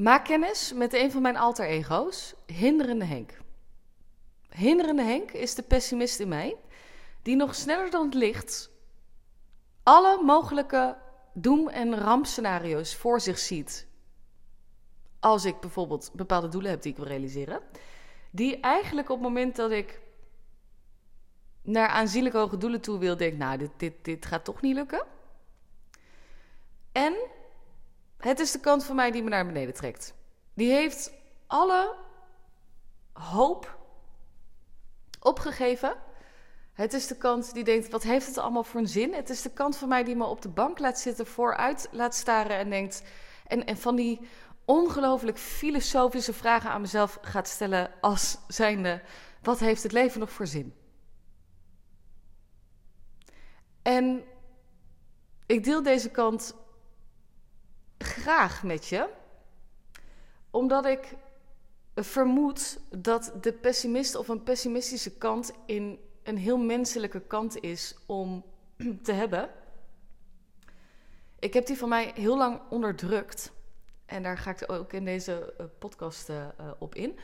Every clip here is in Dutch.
Maak kennis met een van mijn alter ego's, Hinderende Henk. Hinderende Henk is de pessimist in mij, die nog sneller dan het licht alle mogelijke doem- en rampscenario's voor zich ziet. Als ik bijvoorbeeld bepaalde doelen heb die ik wil realiseren, die eigenlijk op het moment dat ik naar aanzienlijk hoge doelen toe wil, denk: Nou, dit, dit, dit gaat toch niet lukken. En het is de kant van mij die me naar beneden trekt. Die heeft alle hoop opgegeven. Het is de kant die denkt: wat heeft het allemaal voor een zin? Het is de kant van mij die me op de bank laat zitten, vooruit laat staren en denkt. En, en van die ongelooflijk filosofische vragen aan mezelf gaat stellen als zijnde: wat heeft het leven nog voor zin? En ik deel deze kant graag met je, omdat ik vermoed dat de pessimist of een pessimistische kant in een heel menselijke kant is om te hebben. Ik heb die van mij heel lang onderdrukt. En daar ga ik ook in deze eh, podcast uh, op in.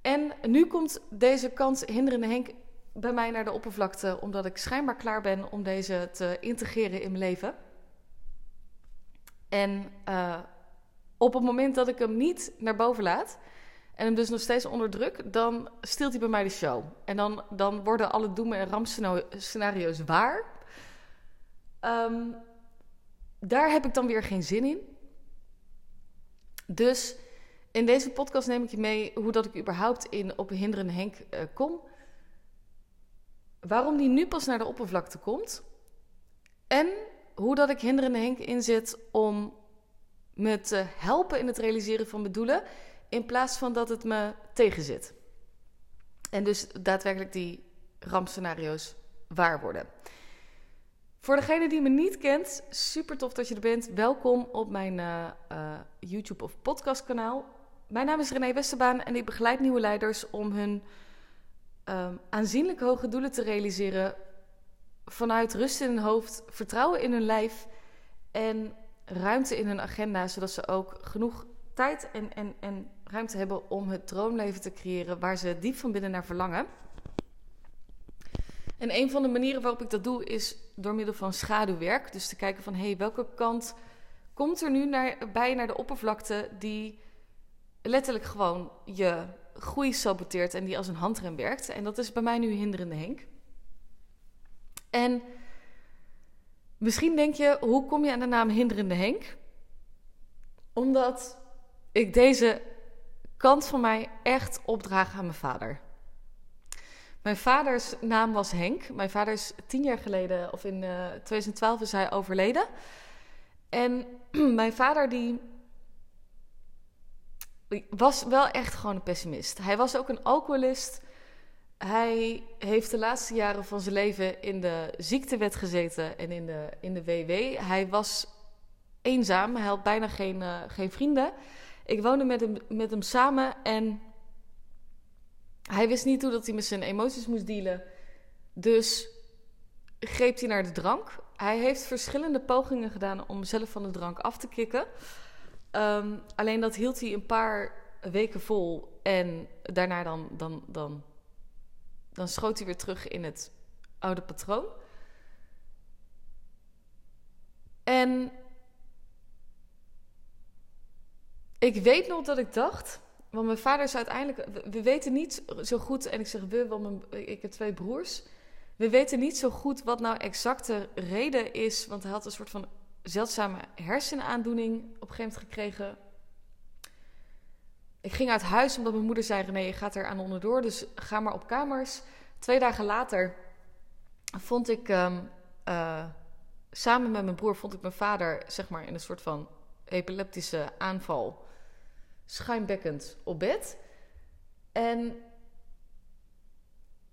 En nu komt deze kant hinderende Henk bij mij naar de oppervlakte, omdat ik schijnbaar klaar ben om deze te integreren in mijn leven. En uh, op het moment dat ik hem niet naar boven laat en hem dus nog steeds onderdruk, dan stilt hij bij mij de show. En dan, dan worden alle doemen en rampscenario's waar. Um, daar heb ik dan weer geen zin in. Dus in deze podcast neem ik je mee hoe dat ik überhaupt in op een hinderende Henk uh, kom. Waarom die nu pas naar de oppervlakte komt. En hoe dat ik hinderende Henk inzet om me te helpen in het realiseren van mijn doelen, in plaats van dat het me tegenzit. En dus daadwerkelijk die rampscenario's waar worden. Voor degene die me niet kent, super tof dat je er bent. Welkom op mijn uh, uh, YouTube of podcast kanaal. Mijn naam is René Westerbaan en ik begeleid nieuwe leiders om hun uh, aanzienlijk hoge doelen te realiseren vanuit rust in hun hoofd, vertrouwen in hun lijf en ruimte in hun agenda, zodat ze ook genoeg tijd en, en, en ruimte hebben om het droomleven te creëren waar ze diep van binnen naar verlangen. En een van de manieren waarop ik dat doe is door middel van schaduwwerk. Dus te kijken van hé, hey, welke kant komt er nu naar, bij naar de oppervlakte die letterlijk gewoon je groei saboteert en die als een handrem werkt. En dat is bij mij nu hinderende Henk. En misschien denk je, hoe kom je aan de naam hinderende Henk? Omdat ik deze kant van mij echt opdraag aan mijn vader. Mijn vaders naam was Henk. Mijn vader is tien jaar geleden, of in uh, 2012 is hij overleden. En mijn vader die was wel echt gewoon een pessimist. Hij was ook een alcoholist. Hij heeft de laatste jaren van zijn leven in de ziektewet gezeten en in de, in de WW. Hij was eenzaam. Hij had bijna geen, uh, geen vrienden. Ik woonde met hem, met hem samen en hij wist niet hoe dat hij met zijn emoties moest dealen. Dus greep hij naar de drank. Hij heeft verschillende pogingen gedaan om zelf van de drank af te kicken. Um, alleen dat hield hij een paar weken vol. En daarna dan, dan, dan, dan schoot hij weer terug in het oude patroon. En ik weet nog dat ik dacht. Want mijn vader is uiteindelijk. We weten niet zo goed. En ik zeg we, want ik heb twee broers. We weten niet zo goed wat nou exact de reden is. Want hij had een soort van zeldzame hersenaandoening op een gegeven moment gekregen. Ik ging uit huis omdat mijn moeder zei: nee, je gaat er aan onderdoor, dus ga maar op kamers. Twee dagen later vond ik um, uh, samen met mijn broer vond ik mijn vader zeg maar in een soort van epileptische aanval schuimbekkend op bed. En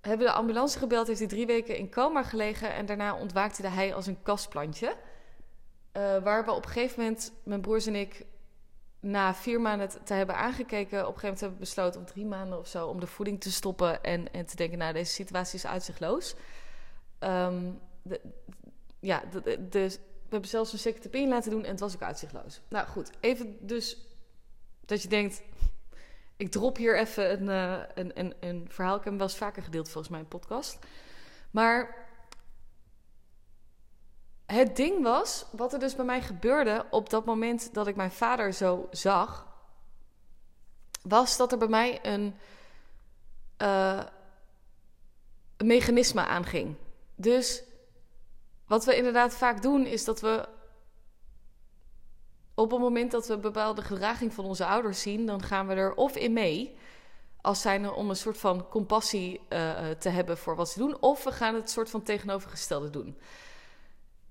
hebben de ambulance gebeld, heeft hij drie weken in coma gelegen en daarna ontwaakte hij als een kastplantje. Uh, waar we op een gegeven moment, mijn broers en ik, na vier maanden te hebben aangekeken, op een gegeven moment hebben we besloten, of drie maanden of zo, om de voeding te stoppen en, en te denken, nou, deze situatie is uitzichtloos. Um, de, ja, de, we hebben zelfs een secretepin laten doen en het was ook uitzichtloos. Nou goed, even dus Dat je denkt, ik drop hier even een, uh, een, een, een verhaal. Ik heb hem wel eens vaker gedeeld volgens mij in podcast. Maar het ding was, wat er dus bij mij gebeurde op dat moment dat ik mijn vader zo zag, was dat er bij mij een, uh, een mechanisme aanging. Dus wat we inderdaad vaak doen, is dat we op het moment dat we bepaalde gedraging van onze ouders zien, dan gaan we er of in mee, als zijnde om een soort van compassie uh, te hebben voor wat ze doen, of we gaan het soort van tegenovergestelde doen.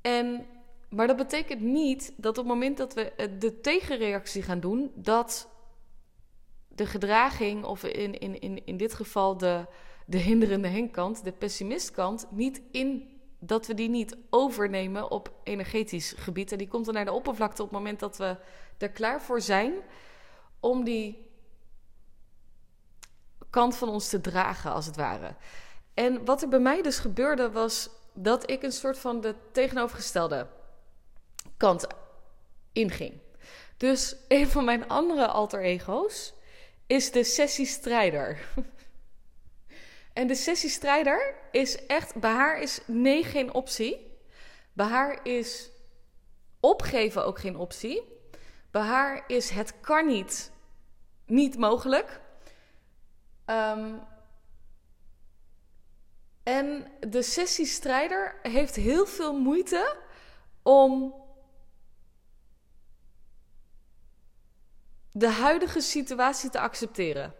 En, maar dat betekent niet dat op het moment dat we de tegenreactie gaan doen, dat de gedraging, of in, in, in, in dit geval de, de hinderende henkkant, de pessimistkant, niet in dat we die niet overnemen op energetisch gebied. En die komt dan naar de oppervlakte op het moment dat we er klaar voor zijn om die kant van ons te dragen, als het ware. En wat er bij mij dus gebeurde, was dat ik een soort van de tegenovergestelde kant inging. Dus een van mijn andere alter ego's is de sessiestrijder. En de sessiestrijder is echt, bij haar is nee geen optie. Bij haar is opgeven ook geen optie. Bij haar is het kan niet, niet mogelijk. Um, en de sessiestrijder heeft heel veel moeite om de huidige situatie te accepteren.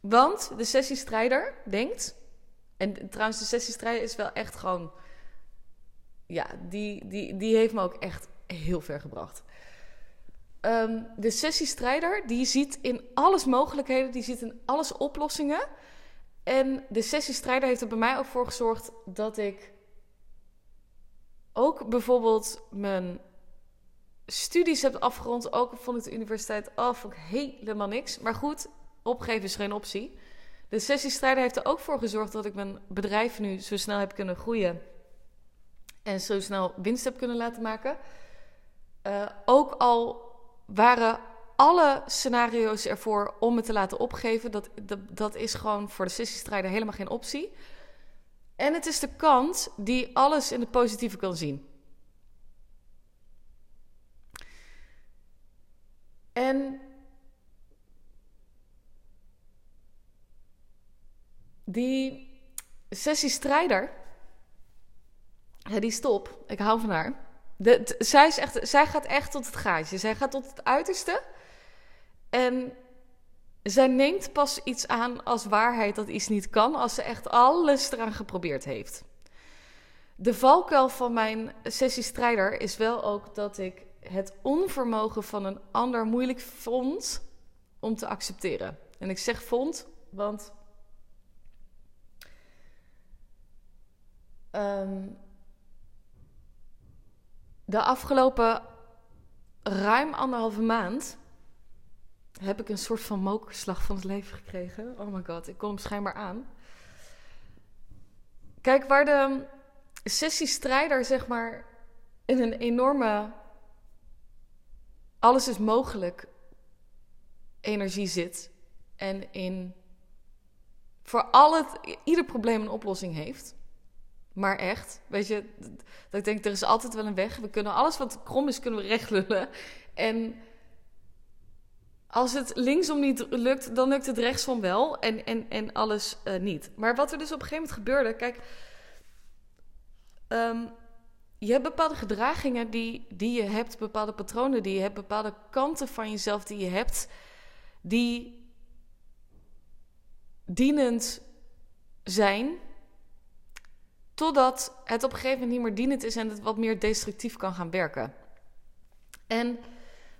Want de sessiestrijder denkt, en trouwens, de sessiestrijder is wel echt gewoon, ja, die, die, die heeft me ook echt heel ver gebracht. Um, de sessiestrijder, die ziet in alles mogelijkheden, die ziet in alles oplossingen. En de sessiestrijder heeft er bij mij ook voor gezorgd dat ik ook bijvoorbeeld mijn studies heb afgerond. Ook vond ik de universiteit af, oh, helemaal niks. Maar goed, opgeven is geen optie. De sessiestrijder heeft er ook voor gezorgd dat ik mijn bedrijf nu zo snel heb kunnen groeien. En zo snel winst heb kunnen laten maken. Uh, ook al waren alle scenario's ervoor om het te laten opgeven. Dat, dat, dat is gewoon voor de sessiestrijder helemaal geen optie. En het is de kant die alles in het positieve kan zien. En die sessiestrijder, die stop, ik hou van haar. De, zij, is echt, zij gaat echt tot het gaatje. Zij gaat tot het uiterste. En zij neemt pas iets aan als waarheid dat iets niet kan, als ze echt alles eraan geprobeerd heeft. De valkuil van mijn sessiestrijder is wel ook dat ik het onvermogen van een ander moeilijk vond om te accepteren. En ik zeg vond, want um, de afgelopen ruim anderhalve maand heb ik een soort van mokerslag van het leven gekregen. Oh my god, ik kom hem schijnbaar aan. Kijk, waar de sessiestrijder zeg maar in een enorme alles is mogelijk energie zit en in voor al het, ieder probleem een oplossing heeft. Maar echt, weet je, dat ik denk, er is altijd wel een weg. We kunnen alles wat krom is, kunnen we recht lullen. En als het linksom niet lukt, dan lukt het rechtsom wel. En, en, en alles uh, niet. Maar wat er dus op een gegeven moment gebeurde, kijk, um, je hebt bepaalde gedragingen die, die je hebt, bepaalde patronen die je hebt, bepaalde kanten van jezelf die je hebt, die dienend zijn, totdat het op een gegeven moment niet meer dienend is en het wat meer destructief kan gaan werken. En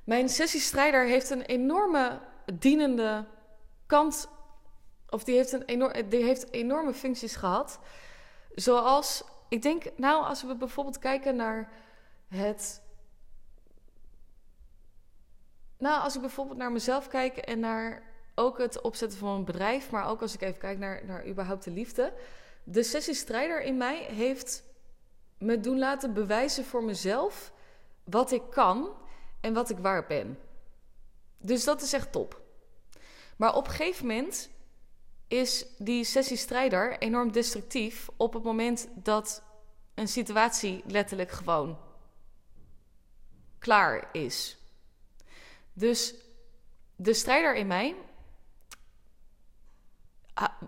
mijn sessiestrijder heeft een enorme dienende kant, of die heeft, een enorm, die heeft enorme functies gehad. Zoals, ik denk, nou, als we bijvoorbeeld kijken naar het. Nou, als ik bijvoorbeeld naar mezelf kijk en naar ook het opzetten van een bedrijf, maar ook als ik even kijk naar, naar überhaupt de liefde. De sessiestrijder in mij heeft me doen laten bewijzen voor mezelf wat ik kan en wat ik waar ben. Dus dat is echt top. Maar op een gegeven moment is die sessiestrijder enorm destructief op het moment dat een situatie letterlijk gewoon klaar is. Dus de strijder in mij ah,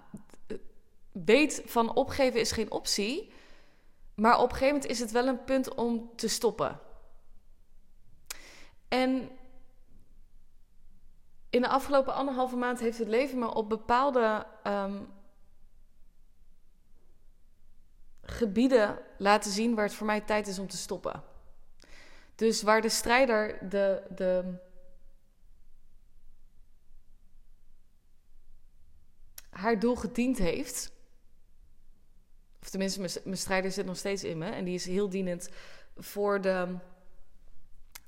weet van opgeven is geen optie, maar op een gegeven moment is het wel een punt om te stoppen. En in de afgelopen anderhalve maand heeft het leven me op bepaalde ehm, gebieden laten zien waar het voor mij tijd is om te stoppen. Dus waar de strijder de, de, haar doel gediend heeft. Of tenminste, mijn, mijn strijder zit nog steeds in me. En die is heel dienend voor de,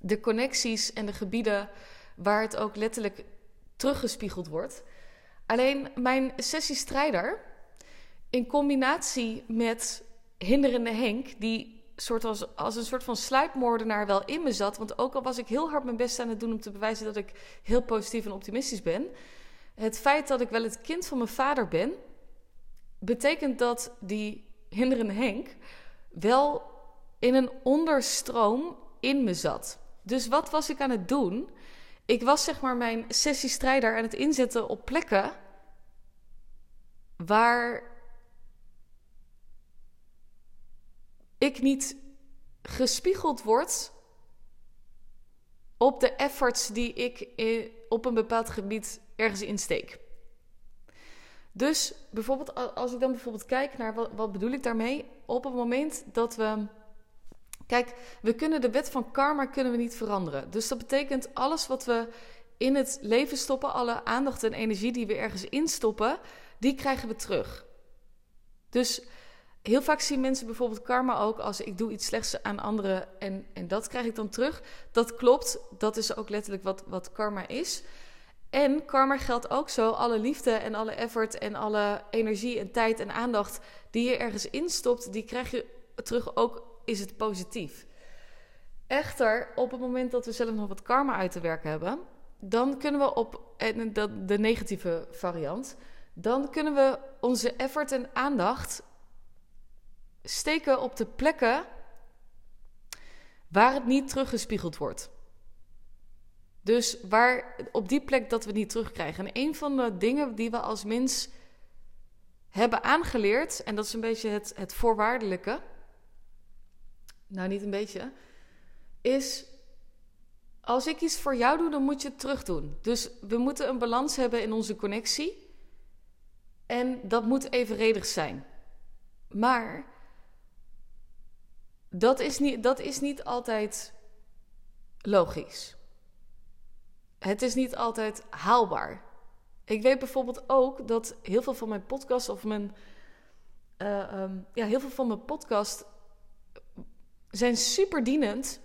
de connecties en de gebieden waar het ook letterlijk teruggespiegeld wordt. Alleen mijn sessiestrijder, in combinatie met hinderende Henk, die soort als, als een soort van sluipmoordenaar wel in me zat. Want ook al was ik heel hard mijn best aan het doen om te bewijzen dat ik heel positief en optimistisch ben. Het feit dat ik wel het kind van mijn vader ben, betekent dat die hinderende Henk wel in een onderstroom in me zat. Dus wat was ik aan het doen? Ik was zeg maar mijn sessiestrijder aan het inzetten op plekken waar ik niet gespiegeld word op de efforts die ik op een bepaald gebied ergens insteek. Dus bijvoorbeeld, als ik dan bijvoorbeeld kijk naar wat, wat bedoel ik daarmee? Op het moment dat we. Kijk, we kunnen de wet van karma kunnen we niet veranderen. Dus dat betekent alles wat we in het leven stoppen, alle aandacht en energie die we ergens instoppen, die krijgen we terug. Dus heel vaak zien mensen bijvoorbeeld karma ook als ik doe iets slechts aan anderen en, en dat krijg ik dan terug. Dat klopt, dat is ook letterlijk wat, wat karma is. En karma geldt ook zo, alle liefde en alle effort en alle energie en tijd en aandacht die je ergens instopt, die krijg je terug ook, is het positief. Echter, op het moment dat we zelf nog wat karma uit te werken hebben, dan kunnen we op de negatieve variant, dan kunnen we onze effort en aandacht steken op de plekken waar het niet teruggespiegeld wordt. Dus waar op die plek dat we niet terugkrijgen. En een van de dingen die we als mens hebben aangeleerd, en dat is een beetje het, het voorwaardelijke, nou niet een beetje, is als ik iets voor jou doe, dan moet je het terug doen. Dus we moeten een balans hebben in onze connectie. En dat moet evenredig zijn. Maar dat is niet, dat is niet altijd logisch. Het is niet altijd haalbaar. Ik weet bijvoorbeeld ook dat heel veel van mijn podcast of mijn. Uh, um, ja, heel veel van mijn podcast zijn super dienend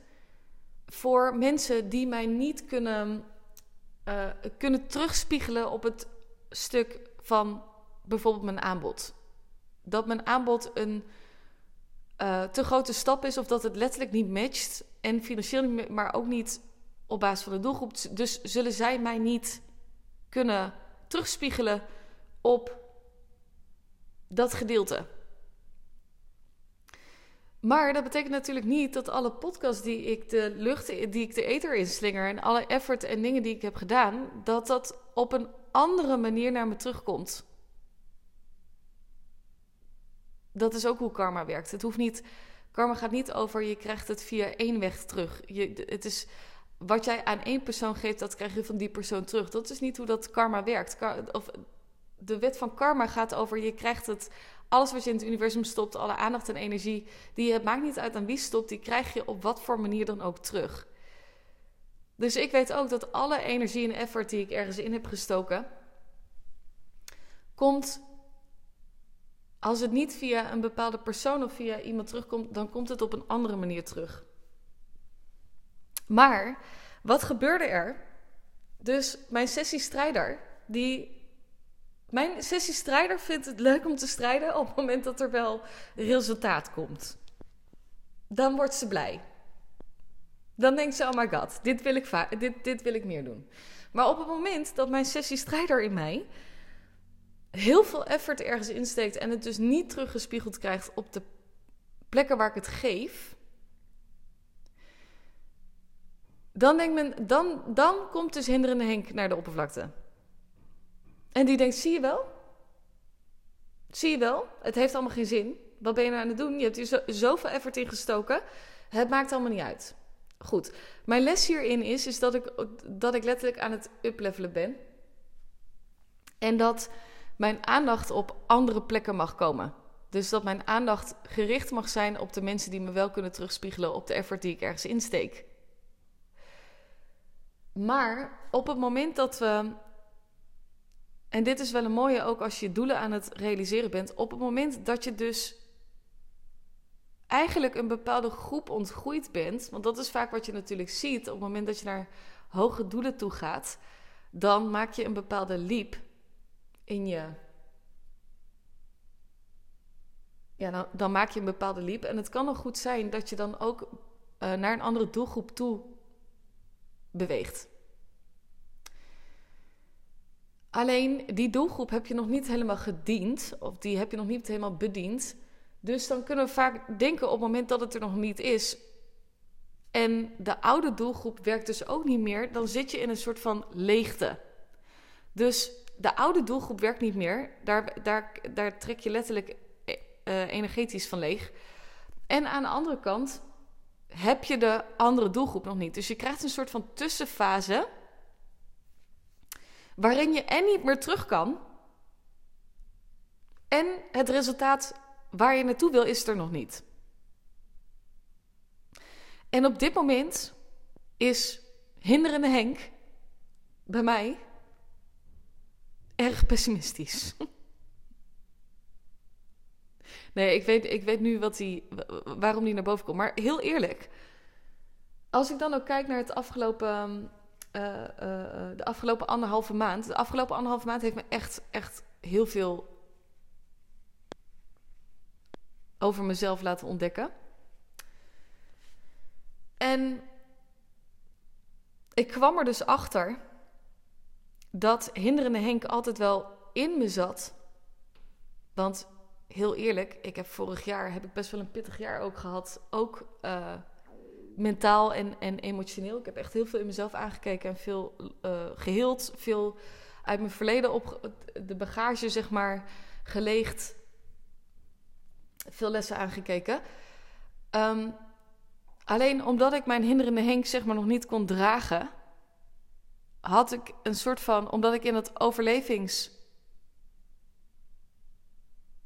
voor mensen die mij niet kunnen, uh, kunnen terugspiegelen op het stuk van bijvoorbeeld mijn aanbod. Dat mijn aanbod een uh, te grote stap is of dat het letterlijk niet matcht en financieel niet, maar ook niet op basis van de doelgroep. Dus zullen zij mij niet kunnen terugspiegelen op dat gedeelte. Maar dat betekent natuurlijk niet dat alle podcasts die ik de lucht, die ik de ether inslinger en alle effort en dingen die ik heb gedaan, dat dat op een andere manier naar me terugkomt. Dat is ook hoe karma werkt. Het hoeft niet, karma gaat niet over je krijgt het via één weg terug. Je, het is wat jij aan één persoon geeft, dat krijg je van die persoon terug. Dat is niet hoe dat karma werkt. of, de wet van karma gaat over je krijgt het alles wat je in het universum stopt, alle aandacht en energie die je maakt niet uit aan wie stopt, die krijg je op wat voor manier dan ook terug. Dus ik weet ook dat alle energie en effort die ik ergens in heb gestoken, komt als het niet via een bepaalde persoon of via iemand terugkomt, dan komt het op een andere manier terug. Maar wat gebeurde er? Dus mijn sessiestrijder, die mijn sessiestrijder vindt het leuk om te strijden op het moment dat er wel resultaat komt. Dan wordt ze blij. Dan denkt ze, oh my god, dit wil ik, dit, dit wil ik meer doen. Maar op het moment dat mijn sessiestrijder in mij heel veel effort ergens insteekt en het dus niet teruggespiegeld krijgt op de plekken waar ik het geef, dan, denkt men, dan, dan komt dus hinderende Henk naar de oppervlakte. En die denkt, zie je wel? Zie je wel? Het heeft allemaal geen zin. Wat ben je nou aan het doen? Je hebt hier zo, zoveel effort in gestoken. Het maakt allemaal niet uit. Goed. Mijn les hierin is, is dat, ik, dat ik letterlijk aan het uplevelen ben. En dat mijn aandacht op andere plekken mag komen. Dus dat mijn aandacht gericht mag zijn op de mensen die me wel kunnen terugspiegelen op de effort die ik ergens insteek. Maar op het moment dat we. En dit is wel een mooie ook als je doelen aan het realiseren bent. Op het moment dat je dus eigenlijk een bepaalde groep ontgroeid bent. Want dat is vaak wat je natuurlijk ziet. Op het moment dat je naar hoge doelen toe gaat. Dan maak je een bepaalde leap in je. Ja, dan, maak je een bepaalde leap. En het kan nog goed zijn dat je dan ook uh, naar een andere doelgroep toe beweegt. Alleen die doelgroep heb je nog niet helemaal gediend, of die heb je nog niet helemaal bediend. Dus dan kunnen we vaak denken op het moment dat het er nog niet is. En de oude doelgroep werkt dus ook niet meer, dan zit je in een soort van leegte. Dus de oude doelgroep werkt niet meer. Daar, daar, daar trek je letterlijk uh, energetisch van leeg. En aan de andere kant heb je de andere doelgroep nog niet. Dus je krijgt een soort van tussenfase. Waarin je en niet meer terug kan. En het resultaat waar je naartoe wil, is er nog niet. En op dit moment is hinderende Henk bij mij erg pessimistisch. Nee, ik weet, ik weet nu wat die, waarom die naar boven komt. Maar heel eerlijk, als ik dan ook kijk naar het afgelopen, uh, de afgelopen anderhalve maand. De afgelopen anderhalve maand heeft me echt, echt heel veel over mezelf laten ontdekken. En ik kwam er dus achter dat hinderende Henk altijd wel in me zat. Want heel eerlijk, ik heb vorig jaar heb ik best wel een pittig jaar ook gehad. Ook mentaal en, en emotioneel. Ik heb echt heel veel in mezelf aangekeken en veel uh, geheeld. Veel uit mijn verleden op de bagage, zeg maar, geleegd. Veel lessen aangekeken. Um, alleen omdat ik mijn hinderende Henk, zeg maar, nog niet kon dragen, had ik een soort van, omdat ik in het overlevings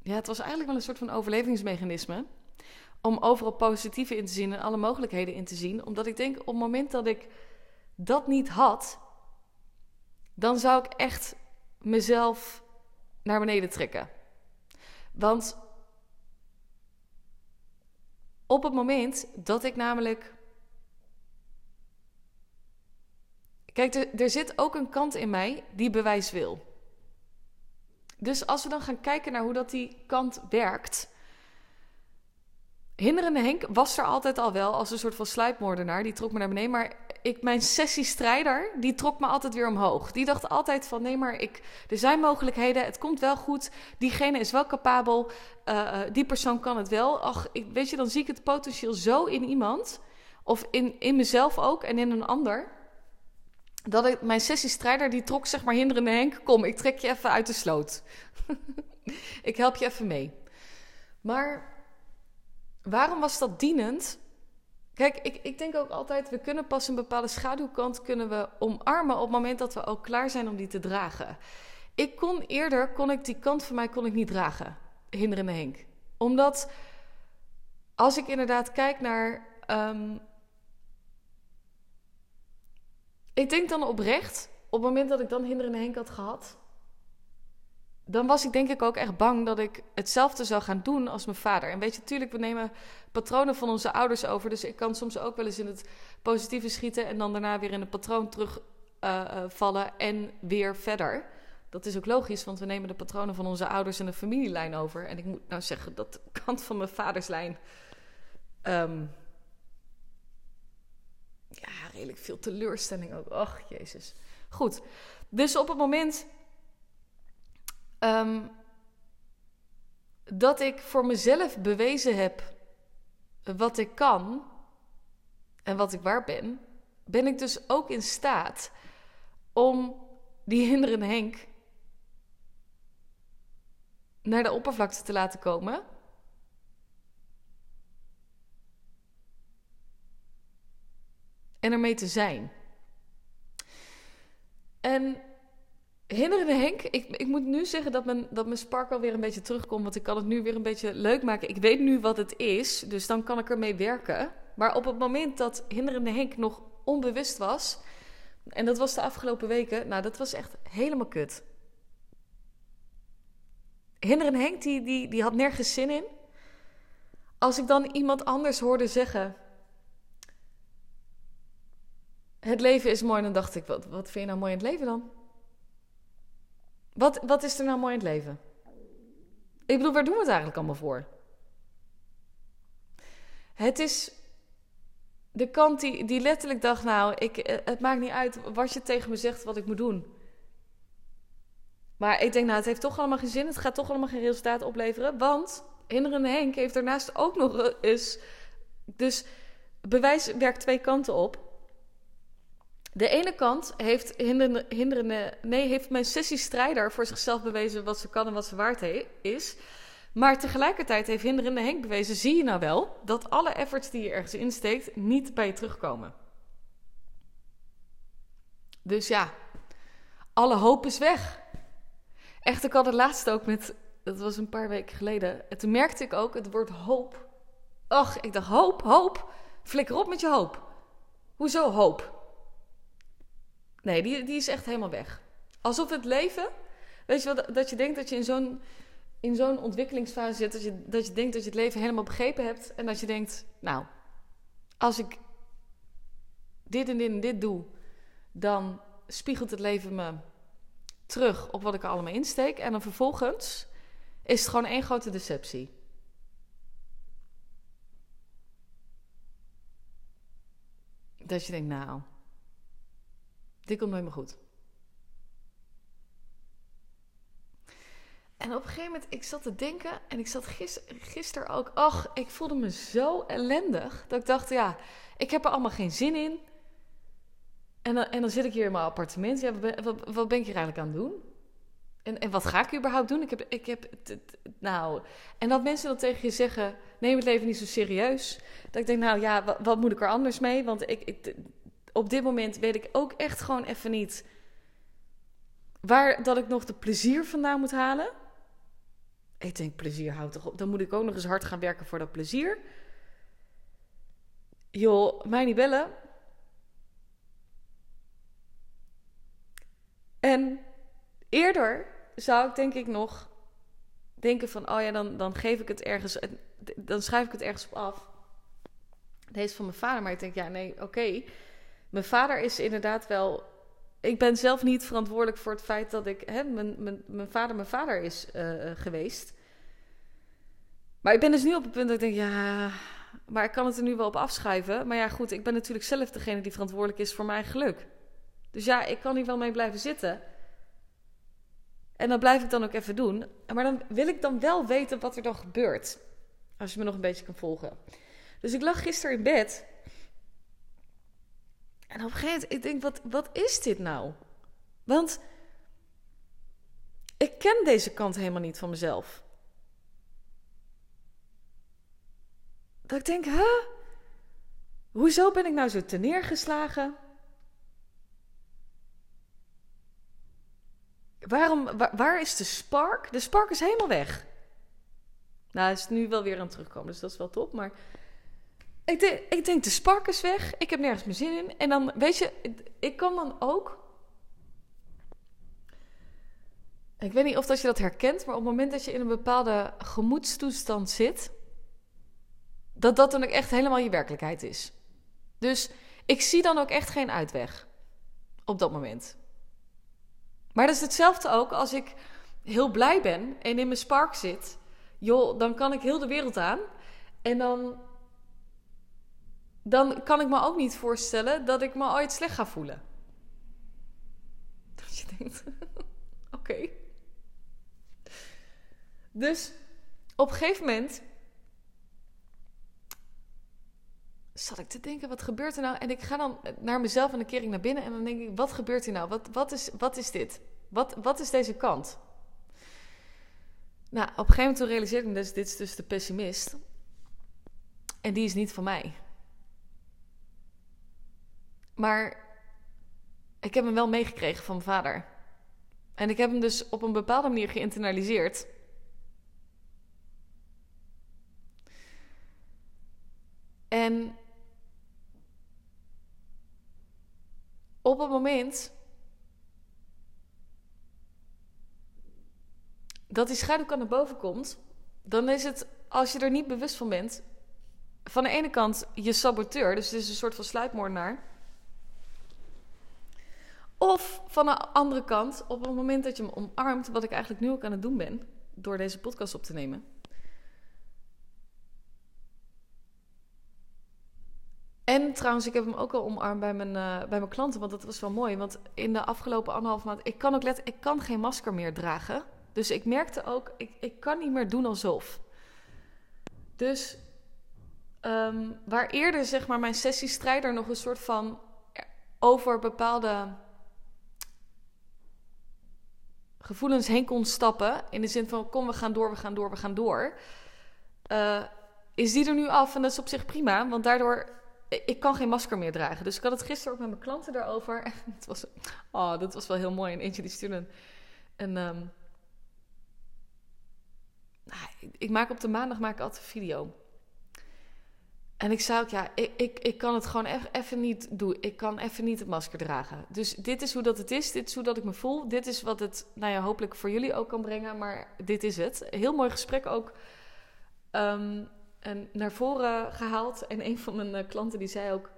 ja, het was eigenlijk wel een soort van overlevingsmechanisme. Om overal positieve in te zien en alle mogelijkheden in te zien. Omdat ik denk, op het moment dat ik dat niet had, dan zou ik echt mezelf naar beneden trekken. Want op het moment dat ik namelijk. Kijk, er, er zit ook een kant in mij die bewijs wil. Dus als we dan gaan kijken naar hoe dat die kant werkt. Hinderende Henk was er altijd al wel als een soort van sluipmoordenaar. Die trok me naar beneden. Maar ik, mijn sessiestrijder, die trok me altijd weer omhoog. Die dacht altijd van, nee, maar ik, er zijn mogelijkheden. Het komt wel goed. Diegene is wel capabel. Uh, die persoon kan het wel. Ach, ik, weet je, dan zie ik het potentieel zo in iemand. Of in, in mezelf ook en in een ander dat ik, mijn sessiestrijder die trok zeg maar hinderende Henk, kom, ik trek je even uit de sloot. ik help je even mee. Maar waarom was dat dienend? Kijk, ik, ik denk ook altijd, we kunnen pas een bepaalde schaduwkant kunnen we omarmen op het moment dat we ook klaar zijn om die te dragen. Ik kon eerder, kon ik die kant van mij kon ik niet dragen, hinderende Henk. Omdat als ik inderdaad kijk naar um, Ik denk dan oprecht, op het moment dat ik dan hinderende Henk had gehad, dan was ik denk ik ook echt bang dat ik hetzelfde zou gaan doen als mijn vader. En weet je, natuurlijk, we nemen patronen van onze ouders over. Dus ik kan soms ook wel eens in het positieve schieten en dan daarna weer in het patroon terugvallen uh, uh, en weer verder. Dat is ook logisch, want we nemen de patronen van onze ouders en de familielijn over. En ik moet nou zeggen, dat de kant van mijn vaderslijn. Um, ja, redelijk veel teleurstelling ook. Ach, jezus. Goed. Dus op het moment ehm, dat ik voor mezelf bewezen heb wat ik kan en wat ik waar ben, ben ik dus ook in staat om die hinderende Henk naar de oppervlakte te laten komen. En ermee te zijn. En hinderende Henk, ik, ik moet nu zeggen dat mijn, dat mijn spark alweer een beetje terugkomt. Want ik kan het nu weer een beetje leuk maken. Ik weet nu wat het is, dus dan kan ik ermee werken. Maar op het moment dat hinderende Henk nog onbewust was. En dat was de afgelopen weken. Nou, dat was echt helemaal kut. Hinderende Henk, die, die, die had nergens zin in. Als ik dan iemand anders hoorde zeggen. Het leven is mooi, dan dacht ik: wat, wat vind je nou mooi in het leven dan? Wat, wat is er nou mooi in het leven? Ik bedoel, waar doen we het eigenlijk allemaal voor? Het is de kant die, die letterlijk dacht: Nou, ik, eh, het maakt niet uit wat je tegen me zegt wat ik moet doen. Maar ik denk, nou, het heeft toch allemaal geen zin. Het gaat toch allemaal geen resultaat opleveren. Want Hinderende Henk heeft daarnaast ook nog eens. Dus bewijs werkt twee kanten op. De ene kant heeft hinderende nee, heeft mijn sessiestrijder voor zichzelf bewezen wat ze kan en wat ze waard is. Maar tegelijkertijd heeft hinderende Henk bewezen, zie je nou wel, dat alle efforts die je ergens insteekt niet bij je terugkomen. Dus ja, alle hoop is weg. Echt, ik had het laatst ook met, dat was een paar weken geleden. En toen merkte ik ook het woord hoop. Ach, ik dacht hoop, hoop. Flikker op met je hoop. Hoezo hoop? Nee, die, die is echt helemaal weg. Alsof het leven, weet je wel, dat je denkt dat je in zo'n in zo'n ontwikkelingsfase zit, dat je, dat je denkt dat je het leven helemaal begrepen hebt. En dat je denkt, nou, als ik dit en dit en dit doe, dan spiegelt het leven me terug op wat ik er allemaal insteek. En dan vervolgens is het gewoon één grote deceptie. Dat je denkt, nou, dit komt nooit meer goed. En op een gegeven moment, ik zat te denken en ik zat gisteren gister ook, ach, ik voelde me zo ellendig dat ik dacht, ja, ik heb er allemaal geen zin in. En dan, en dan zit ik hier in mijn appartement. Ja, wat, wat, ben ik hier eigenlijk aan het doen? En, en wat ga ik überhaupt doen? Ik heb, ik heb, nou, en dat mensen dan tegen je zeggen, neem het leven niet zo serieus. Dat ik denk, nou ja, wat, wat moet ik er anders mee? Want ik, ik, op dit moment weet ik ook echt gewoon even niet waar dat ik nog de plezier vandaan moet halen. Ik denk, plezier houdt toch op. Dan moet ik ook nog eens hard gaan werken voor dat plezier. Joh, mij niet bellen. En eerder zou ik denk ik nog denken van... oh ja, dan, dan geef ik het ergens... dan schrijf ik het ergens op af. Deze van mijn vader, maar ik denk, ja, nee, oké. Mijn vader is inderdaad wel... Ik ben zelf niet verantwoordelijk voor het feit dat ik... Hè, mijn, mijn, mijn vader mijn vader is uh, geweest. Maar ik ben dus nu op het punt dat ik denk, ja... Maar ik kan het er nu wel op afschuiven. Maar ja, goed, ik ben natuurlijk zelf degene die verantwoordelijk is voor mijn geluk. Dus ja, ik kan hier wel mee blijven zitten. En dat blijf ik dan ook even doen. Maar dan wil ik dan wel weten wat er dan gebeurt. Als je me nog een beetje kan volgen. Dus ik lag gisteren in bed. En op een gegeven moment, ik denk, wat, wat is dit nou? Want ik ken deze kant helemaal niet van mezelf. Dat ik denk, hè? Hoezo ben ik nou zo neergeslagen? Waarom, waar, is de spark? De spark is helemaal weg. Nou, is nu wel weer aan het terugkomen, dus dat is wel top. Maar ik, ik denk, de spark is weg. Ik heb nergens meer zin in. En dan, weet je, ik kan dan ook... Ik weet niet of dat je dat herkent, maar op het moment dat je in een bepaalde gemoedstoestand zit... dat dat dan ook echt helemaal je werkelijkheid is. Dus ik zie dan ook echt geen uitweg op dat moment. Maar dat is hetzelfde ook als ik heel blij ben en in mijn spark zit. Joh, dan kan ik heel de wereld aan. En dan dan kan ik me ook niet voorstellen dat ik me ooit slecht ga voelen. Dat je denkt, oké. Dus op een gegeven moment zat ik te denken, wat gebeurt er nou? En ik ga dan naar mezelf en een kering naar binnen en dan denk ik, wat gebeurt hier nou? Wat, wat, is, wat is dit? Wat, wat is deze kant? Nou, op een gegeven moment realiseerde ik me dus, dit is dus de pessimist. En die is niet van mij. Maar ik heb hem wel meegekregen van mijn vader. En ik heb hem dus op een bepaalde manier geïnternaliseerd. En op het moment dat die schaduwkant naar boven komt, dan is het, als je er niet bewust van bent, van de ene kant je saboteur, dus het is een soort van sluipmoordenaar. Of van de andere kant, op het moment dat je hem omarmt, wat ik eigenlijk nu ook aan het doen ben, door deze podcast op te nemen. En trouwens, ik heb hem ook al omarmd bij mijn, uh, bij mijn klanten, want dat was wel mooi. Want in de afgelopen anderhalf maand, ik kan ook letten, ik kan geen masker meer dragen. Dus ik merkte ook, ik, ik kan niet meer doen alsof. Dus um, waar eerder zeg maar mijn sessiestrijder nog een soort van over bepaalde gevoelens heen kon stappen. In de zin van kom, we gaan door, we gaan door, we gaan door. Uh, is die er nu af en dat is op zich prima. Want daardoor ik kan geen masker meer dragen. Dus ik had het gisteren ook met mijn klanten daarover. En het was, oh, dat was wel heel mooi. En eentje die stuurde een um, nou, ik maak op de maandag maak ik altijd video. En ik zei ook, ja, ik, ik, ik kan het gewoon even niet doen. Ik kan even niet het masker dragen. Dus dit is hoe dat het is. Dit is hoe dat ik me voel. Dit is wat het, nou ja, hopelijk voor jullie ook kan brengen. Maar dit is het. Heel mooi gesprek ook. Um, en naar voren gehaald. En een van mijn eh, klanten die zei ook...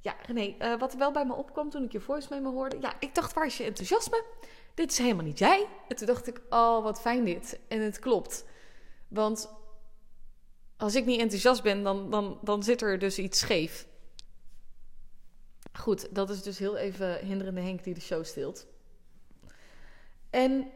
Ja, René, uh, wat er wel bij me opkwam toen ik je voice me hoorde... Ja, ik dacht, waar is je enthousiasme? Dit is helemaal niet jij. En toen dacht ik, oh, wat fijn dit. En het klopt. Want als ik niet enthousiast ben, dan, dan, dan zit er dus iets scheef. Goed, dat is dus heel even hinderende Henk die de show stilt. En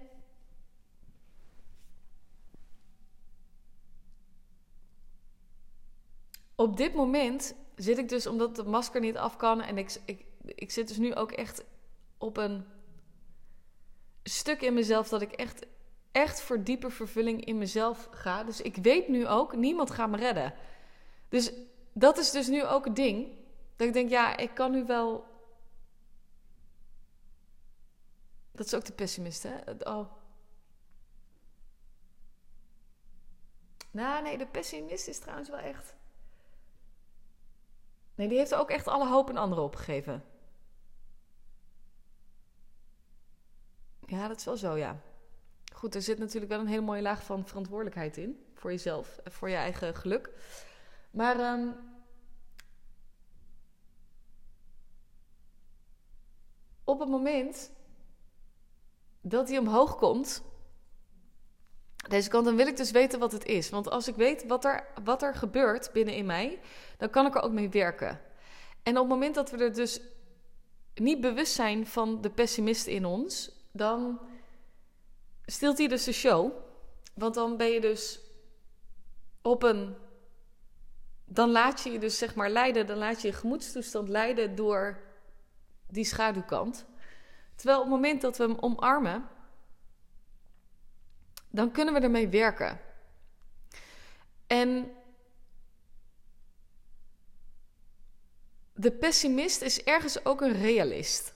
op dit moment zit ik dus, omdat de masker niet af kan. En ik, ik, ik zit dus nu ook echt op een stuk in mezelf dat ik echt, echt voor diepe vervulling in mezelf ga. Dus ik weet nu ook, niemand gaat me redden. Dus dat is dus nu ook het ding. Dat ik denk, ja, ik kan nu wel. Dat is ook de pessimist, hè? Oh. Nou, nee, de pessimist is trouwens wel echt. Nee, die heeft ook echt alle hoop en anderen opgegeven. Ja, dat is wel zo, ja. Goed, er zit natuurlijk wel een hele mooie laag van verantwoordelijkheid in. Voor jezelf, voor je eigen geluk. Maar um, op het moment dat hij omhoog komt, deze kant, dan wil ik dus weten wat het is. Want als ik weet wat er, wat er gebeurt binnen in mij, dan kan ik er ook mee werken. En op het moment dat we er dus niet bewust zijn van de pessimist in ons, dan stilt hij dus de show. Want dan ben je dus op een. Dan laat je je dus zeg maar leiden, dan laat je je gemoedstoestand leiden door die schaduwkant. Terwijl op het moment dat we hem omarmen, dan kunnen we ermee werken. En de pessimist is ergens ook een realist.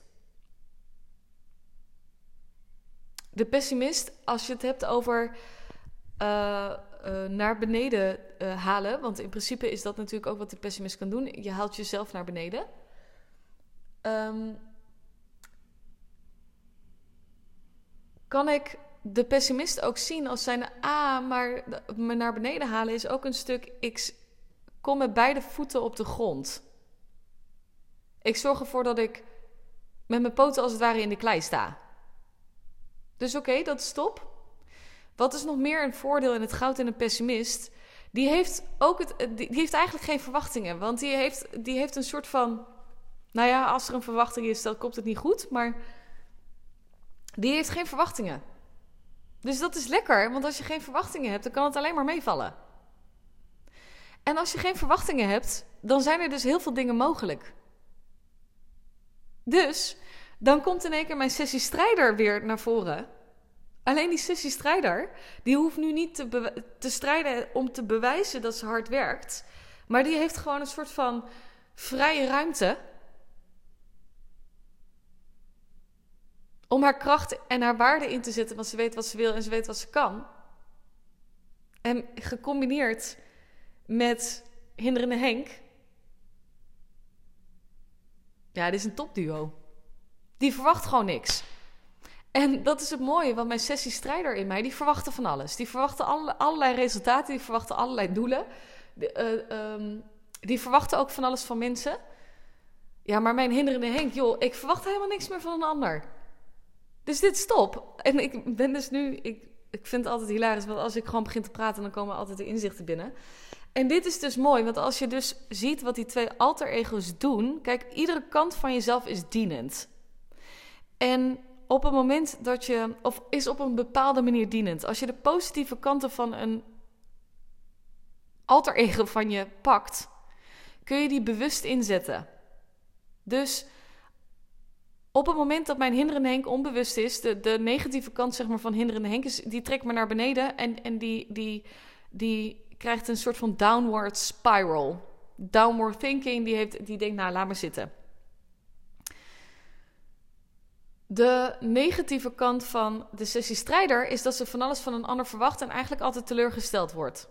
De pessimist, als je het hebt over uh, uh, naar beneden uh, halen, want in principe is dat natuurlijk ook wat de pessimist kan doen. Je haalt jezelf naar beneden. Um, kan ik de pessimist ook zien als zijn... Ah, maar me naar beneden halen is ook een stuk... Ik kom met beide voeten op de grond. Ik zorg ervoor dat ik met mijn poten als het ware in de klei sta. Dus oké, dat is top. Wat is nog meer een voordeel in het goud en een pessimist? die heeft ook het, die, die heeft eigenlijk geen verwachtingen. Want die heeft, die heeft een soort van. Nou ja, als er een verwachting is, dan komt het niet goed. Maar die heeft geen verwachtingen. Dus dat is lekker, want als je geen verwachtingen hebt, dan kan het alleen maar meevallen. En als je geen verwachtingen hebt, dan zijn er dus heel veel dingen mogelijk. Dus dan komt in één keer mijn sessie strijder weer naar voren. Alleen die sessie strijder, die hoeft nu niet te, te strijden om te bewijzen dat ze hard werkt. Maar die heeft gewoon een soort van vrije ruimte. Om haar kracht en haar waarde in te zetten, want ze weet wat ze wil en ze weet wat ze kan. En gecombineerd met Hinderende Henk. Ja, dit is een topduo. Die verwacht gewoon niks. En dat is het mooie, want mijn sessiestrijder in mij, die verwachten van alles. Die verwachten alle, allerlei resultaten, die verwachten allerlei doelen. Eh, ehm, die verwachten ook van alles van mensen. Ja, maar mijn hinderende Henk, joh, ik verwacht helemaal niks meer van een ander. Dus dit stop. En ik ben dus nu, ik, ik vind het altijd hilarisch, want als ik gewoon begin te praten, dan komen altijd de inzichten binnen. En dit is dus mooi, want als je dus ziet wat die twee alter ego's doen, kijk, iedere kant van jezelf is dienend. En op het moment dat je, of is op een bepaalde manier dienend. Als je de positieve kanten van een alter ego van je pakt, kun je die bewust inzetten. Dus op het moment dat mijn hinderende Henk onbewust is, de, de negatieve kant zeg maar, van hinderende Henk, is, die trekt me naar beneden en, en die, die, die krijgt een soort van downward spiral. Downward thinking, die, heeft, die denkt, nou laat maar zitten. De negatieve kant van de sessie strijder is dat ze van alles van een ander verwacht en eigenlijk altijd teleurgesteld wordt.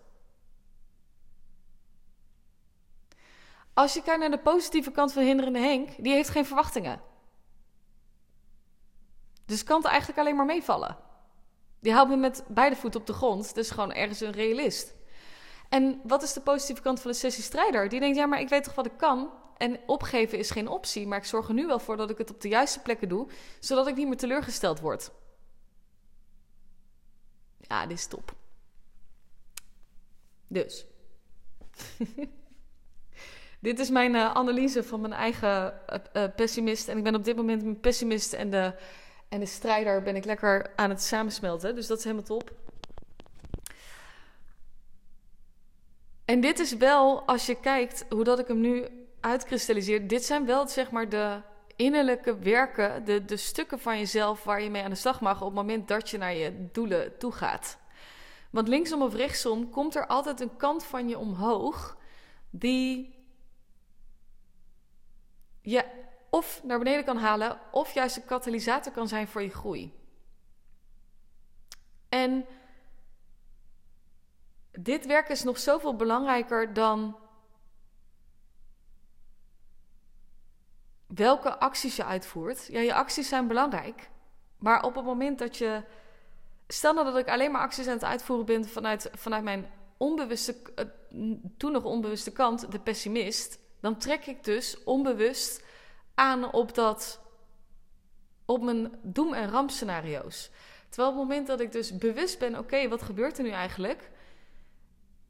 Als je kijkt naar de positieve kant van hinderende Henk, die heeft geen verwachtingen. Dus kan het eigenlijk alleen maar meevallen. Die houdt me met beide voeten op de grond, dus gewoon ergens een realist. En wat is de positieve kant van de sessie strijder? Die denkt, ja, maar ik weet toch wat ik kan? En opgeven is geen optie, maar ik zorg er nu wel voor dat ik het op de juiste plekken doe, zodat ik niet meer teleurgesteld word. Ja, dit is top. Dus. dit is mijn uh, analyse van mijn eigen uh, pessimist. En ik ben op dit moment mijn pessimist en de, en de strijder ben ik lekker aan het samensmelten. Dus dat is helemaal top. En dit is wel, als je kijkt hoe dat ik hem nu uitkristalliseert. Dit zijn wel zeg maar de innerlijke werken, de, de stukken van jezelf waar je mee aan de slag mag op het moment dat je naar je doelen toe gaat. Want linksom of rechtsom komt er altijd een kant van je omhoog die je of naar beneden kan halen, of juist een katalysator kan zijn voor je groei. En dit werk is nog zoveel belangrijker dan welke acties je uitvoert. Ja, je acties zijn belangrijk. Maar op het moment dat je. Stel nou dat ik alleen maar acties aan het uitvoeren ben vanuit, vanuit mijn onbewuste, uh, toen nog onbewuste kant, de pessimist, dan trek ik dus onbewust aan op dat, op mijn doem- en rampscenario's. Terwijl op het moment dat ik dus bewust ben, oké, wat gebeurt er nu eigenlijk?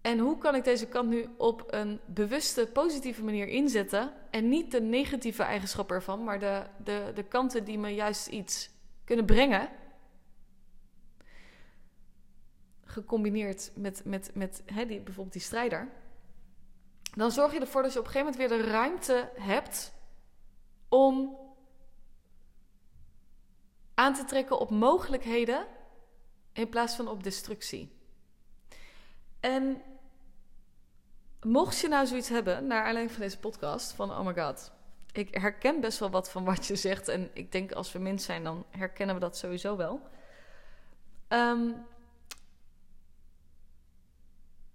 En hoe kan ik deze kant nu op een bewuste, positieve manier inzetten? En niet de negatieve eigenschappen ervan, maar de, de, de kanten die me juist iets kunnen brengen. Gecombineerd met, met, met hè, die, bijvoorbeeld die strijder. Dan zorg je ervoor dat je op een gegeven moment weer de ruimte hebt om aan te trekken op mogelijkheden in plaats van op destructie. En Mocht je nou zoiets hebben, naar aanleiding van deze podcast, van oh my god, ik herken best wel wat van wat je zegt. En ik denk als we mens zijn, dan herkennen we dat sowieso wel. Ehm,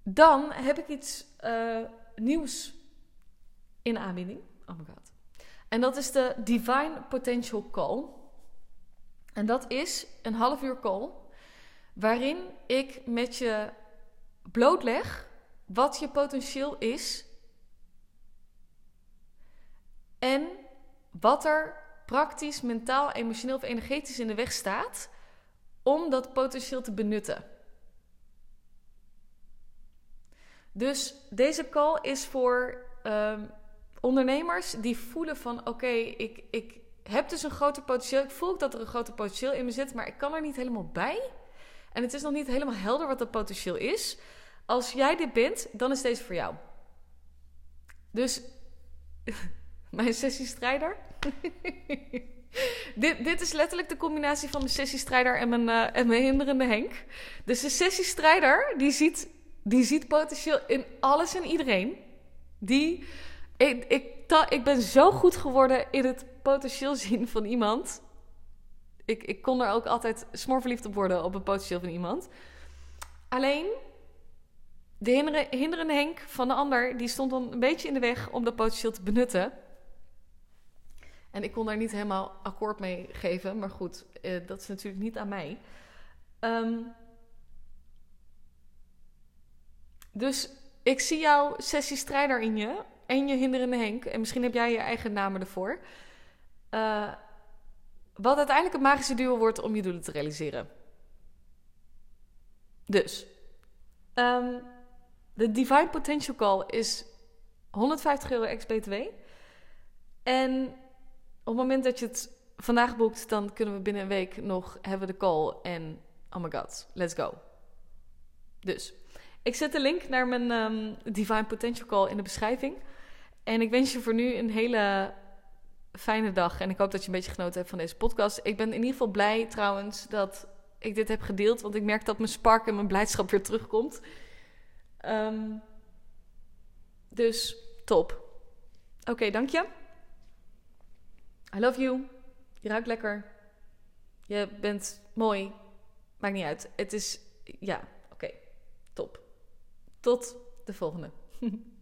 dan heb ik iets uh, nieuws in aanbieding. Oh my god. En dat is de Divine Potential Call. En dat is een half uur call waarin ik met je blootleg wat je potentieel is en wat er praktisch, mentaal, emotioneel of energetisch in de weg staat om dat potentieel te benutten. Dus deze call is voor ehm, ondernemers die voelen van oké, ik, ik heb dus een groter potentieel. Ik voel dat er een groter potentieel in me zit, maar ik kan er niet helemaal bij. En het is nog niet helemaal helder wat dat potentieel is. Als jij dit bent, dan is deze voor jou. Dus mijn sessiestrijder. dit, dit is letterlijk de combinatie van de sessiestrijder en mijn, uh, en mijn hinderende Henk. Dus de sessiestrijder, die ziet, die ziet potentieel in alles en iedereen. Die, ik, ik, ben zo goed geworden in het potentieel zien van iemand. Ik, ik kon er ook altijd smoorverliefd op worden op het potentieel van iemand. Alleen, de hinderende Henk van de ander, die stond dan een beetje in de weg om dat potentieel te benutten. En ik kon daar niet helemaal akkoord mee geven. Maar goed, eh, dat is natuurlijk niet aan mij. Ehm, dus ik zie jouw sessiestrijder in je. En je hinderende Henk. En misschien heb jij je eigen namen ervoor. Uh, wat uiteindelijk het magische duo wordt om je doelen te realiseren. Dus, um, de Divine Potential Call is 150 euro ex-BTW. En op het moment dat je het vandaag boekt, dan kunnen we binnen een week nog hebben de call. En oh my god, let's go. Dus, ik zet de link naar mijn um, Divine Potential Call in de beschrijving. En ik wens je voor nu een hele fijne dag. En ik hoop dat je een beetje genoten hebt van deze podcast. Ik ben in ieder geval blij trouwens dat ik dit heb gedeeld. Want ik merk dat mijn spark en mijn blijdschap weer terugkomt. Um, dus top. Oké, dank je. I love you. Je ruikt lekker. Je bent mooi. Maakt niet uit. Het is, ja, oké. Top. Tot de volgende.